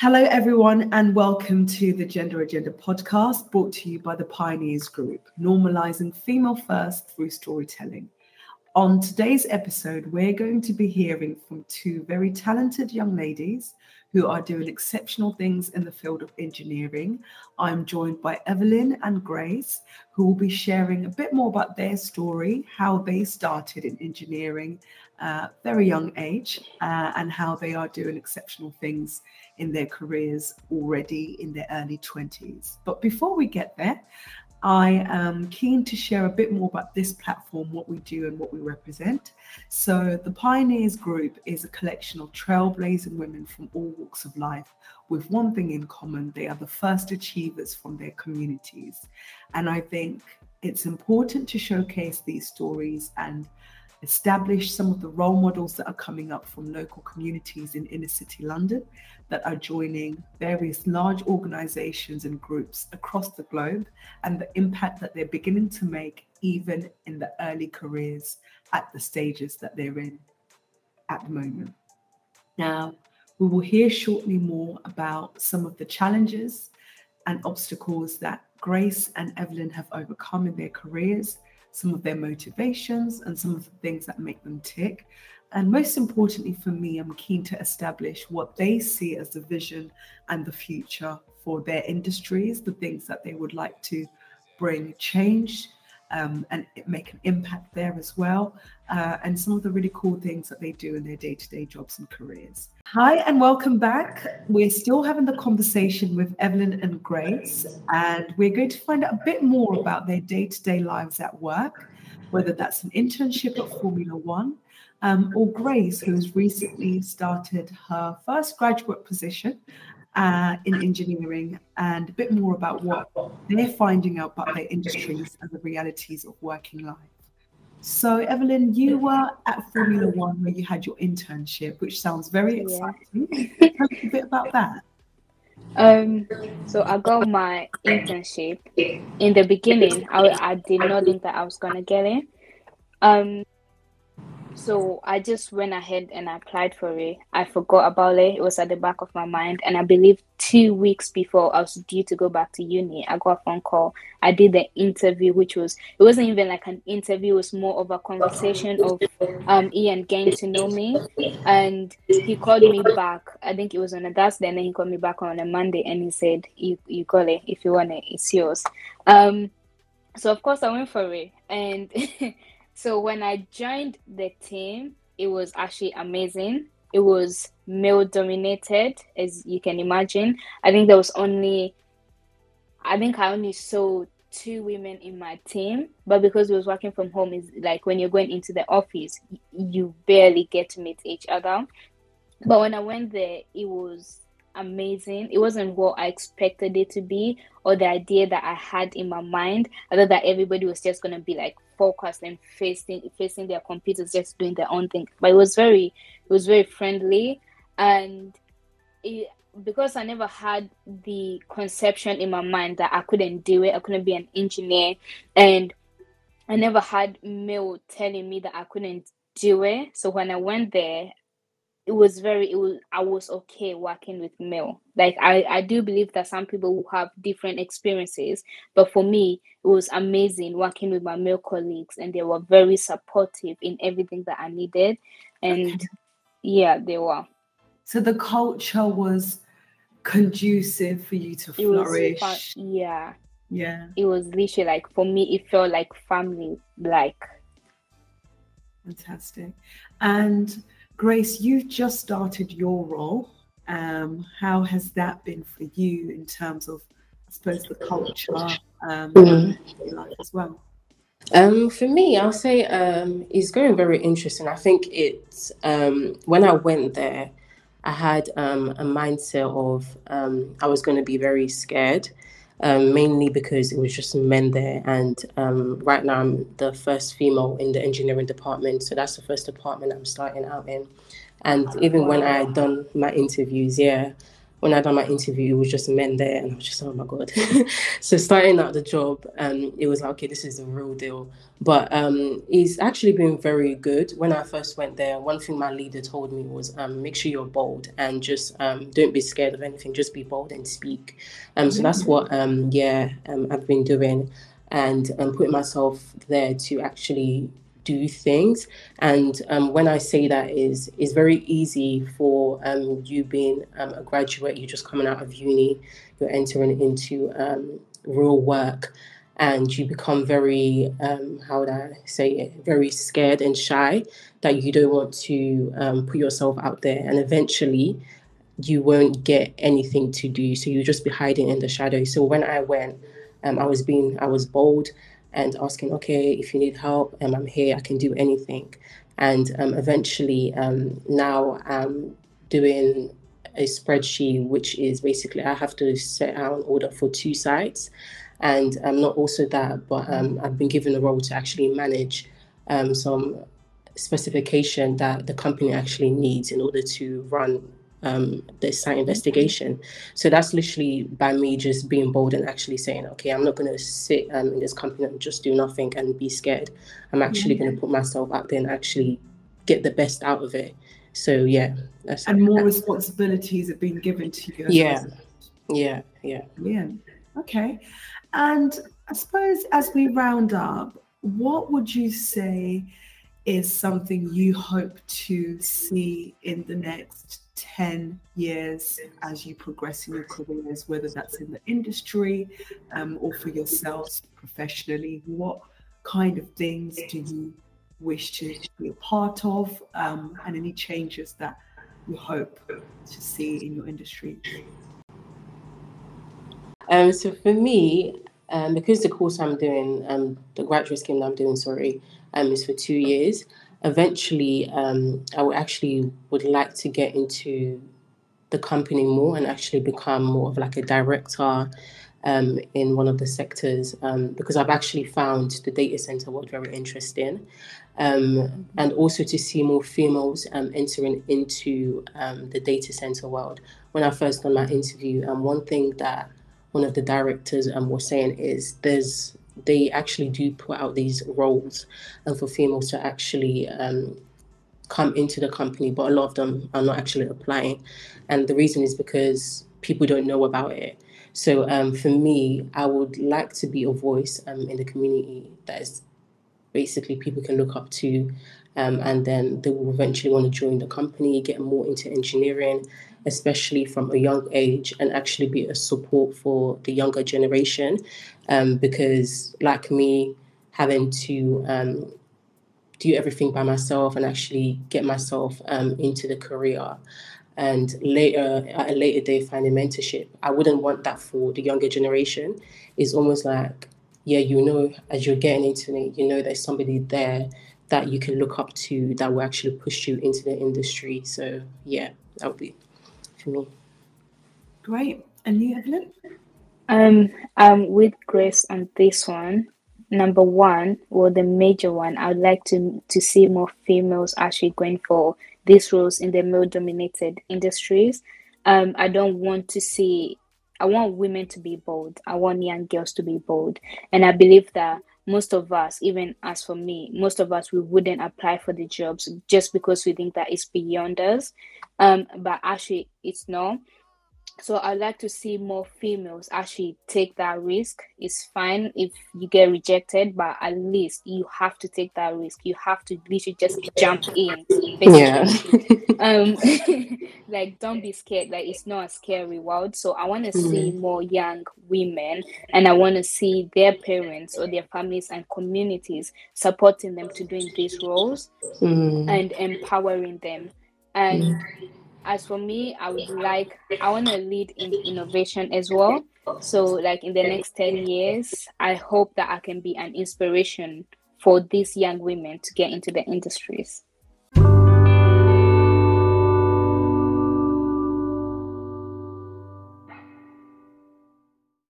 Hello, everyone, and welcome to the Gender Agenda podcast brought to you by the Pioneers Group, normalizing female first through storytelling. On today's episode, we're going to be hearing from two very talented young ladies who are doing exceptional things in the field of engineering. I'm joined by Evelyn and Grace, who will be sharing a bit more about their story, how they started in engineering uh, very young age, uh, and how they are doing exceptional things in their careers already in their early 20s. But before we get there, I am keen to share a bit more about this platform, what we do, and what we represent. So, the Pioneers Group is a collection of trailblazing women from all walks of life with one thing in common they are the first achievers from their communities. And I think it's important to showcase these stories and establish some of the role models that are coming up from local communities in inner city London that are joining various large organizations and groups across the globe and the impact that they're beginning to make even in the early careers at the stages that they're in at the moment. Now, we will hear shortly more about some of the challenges and obstacles that Grace and Evelyn have overcome in their careers some of their motivations and some of the things that make them tick. And most importantly for me, I'm keen to establish what they see as the vision and the future for their industries, the things that they would like to bring change um, and make an impact there as well, uh, and some of the really cool things that they do in their day to day jobs and careers. Hi, and welcome back. We're still having the conversation with Evelyn and Grace, and we're going to find out a bit more about their day to day lives at work, whether that's an internship at Formula One. Um, or Grace, who has recently started her first graduate position uh, in engineering and a bit more about what they're finding out about their industries and the realities of working life. So, Evelyn, you were at Formula One where you had your internship, which sounds very exciting. Yeah. Tell us a bit about that. Um, so I got my internship. In the beginning, I, I did not think that I was gonna get it. Um, so I just went ahead and applied for it. I forgot about it. It was at the back of my mind. And I believe two weeks before I was due to go back to uni, I got a phone call. I did the interview, which was, it wasn't even like an interview, it was more of a conversation of um, Ian getting to know me. And he called me back. I think it was on a Thursday. And then he called me back on a Monday and he said, You, you got it. If you want it, it's yours. Um, so, of course, I went for it. And So when I joined the team, it was actually amazing. It was male dominated, as you can imagine. I think there was only, I think I only saw two women in my team, but because we was working from home, is like when you're going into the office, you barely get to meet each other. But when I went there, it was amazing. It wasn't what I expected it to be or the idea that I had in my mind. I thought that everybody was just gonna be like focused and facing facing their computers, just doing their own thing. But it was very it was very friendly and it, because I never had the conception in my mind that I couldn't do it, I couldn't be an engineer, and I never had male telling me that I couldn't do it. So when I went there, it was very it was i was okay working with male. Like i i do believe that some people will have different experiences but for me it was amazing working with my male colleagues and they were very supportive in everything that i needed and yeah they were. So the culture was conducive for you to flourish. fun, yeah. Yeah. It was literally like for me it felt like family like fantastic. And Grace, you've just started your role. Um, how has that been for you in terms of, I suppose, the culture um, mm. life as well? Um, for me, I'll say um, it's going very interesting. I think it's um, when I went there, I had um, a mindset of um, I was going to be very scared um, mainly because it was just men there. And um, right now, I'm the first female in the engineering department. So that's the first department I'm starting out in. And even when I had done my interviews, yeah, when I done my interview, it was just men there, and I was just, oh my god. so starting out the job, um, it was like, okay, this is the real deal. But um, it's actually been very good. When I first went there, one thing my leader told me was, um, make sure you're bold and just um, don't be scared of anything. Just be bold and speak. Um, so that's what, um, yeah, um, I've been doing, and um, putting myself there to actually do things. And um, when I say that is is very easy for um, you being um, a graduate, you're just coming out of uni, you're entering into um, real work, and you become very um, how would I say it, very scared and shy that you don't want to um, put yourself out there, and eventually you won't get anything to do. So you just be hiding in the shadow. So when I went, I was being I was bold and asking, okay, if you need help, um, I'm here, I can do anything. And um, eventually, um, now I'm doing a spreadsheet, which is basically I have to set out an order for two sites. And um, not also that, but um, I've been given a role to actually manage um, some specification that the company actually needs in order to run um, the site investigation. So that's literally by me just being bold and actually saying, okay, I'm not going to sit um, in this company and just do nothing and be scared. I'm actually mm-hmm. going to put myself out there and actually get the best out of it. So yeah, and more responsibilities have been given to you. Yeah, yeah, yeah. Yeah. Okay, and I suppose as we round up, what would you say is something you hope to see in the next 10 years as you progress in your careers, whether that's in the industry um, or for yourselves professionally? What kind of things do you wish to be a part of um, and any changes that you hope to see in your industry? Um, so for me, um, because the course I'm doing, um, the graduate scheme that I'm doing, sorry, um, is for two years eventually um, I would actually would like to get into the company more and actually become more of like a director um, in one of the sectors um, because I've actually found the data center world very interesting. Um, and also to see more females um, entering into um, the data center world. When I first done my interview, um, one thing that one of the directors um, was saying is there's they actually do put out these roles and for females to actually um, come into the company, but a lot of them are not actually applying. And the reason is because people don't know about it. So um, for me, I would like to be a voice um, in the community that is basically people can look up to, um, and then they will eventually want to join the company, get more into engineering, especially from a young age, and actually be a support for the younger generation. Um, because, like me, having to um, do everything by myself and actually get myself um, into the career and later at a later day finding mentorship i wouldn't want that for the younger generation it's almost like yeah you know as you're getting into it you know there's somebody there that you can look up to that will actually push you into the industry so yeah that would be for me. Great. And you, Evelyn? Um, um, with Grace on this one, number one, or the major one, I would like to to see more females actually going for these roles in the male-dominated industries. Um, I don't want to see. I want women to be bold. I want young girls to be bold, and I believe that most of us, even as for me, most of us, we wouldn't apply for the jobs just because we think that it's beyond us. Um, but actually, it's not. So I'd like to see more females actually take that risk. It's fine if you get rejected, but at least you have to take that risk. You have to literally just jump in. Basically. Yeah. um, like don't be scared. Like it's not a scary world. So I want to mm. see more young women, and I want to see their parents or their families and communities supporting them to doing these roles mm. and empowering them. And mm as for me, I would like I want to lead in innovation as well. So like in the next 10 years, I hope that I can be an inspiration for these young women to get into the industries.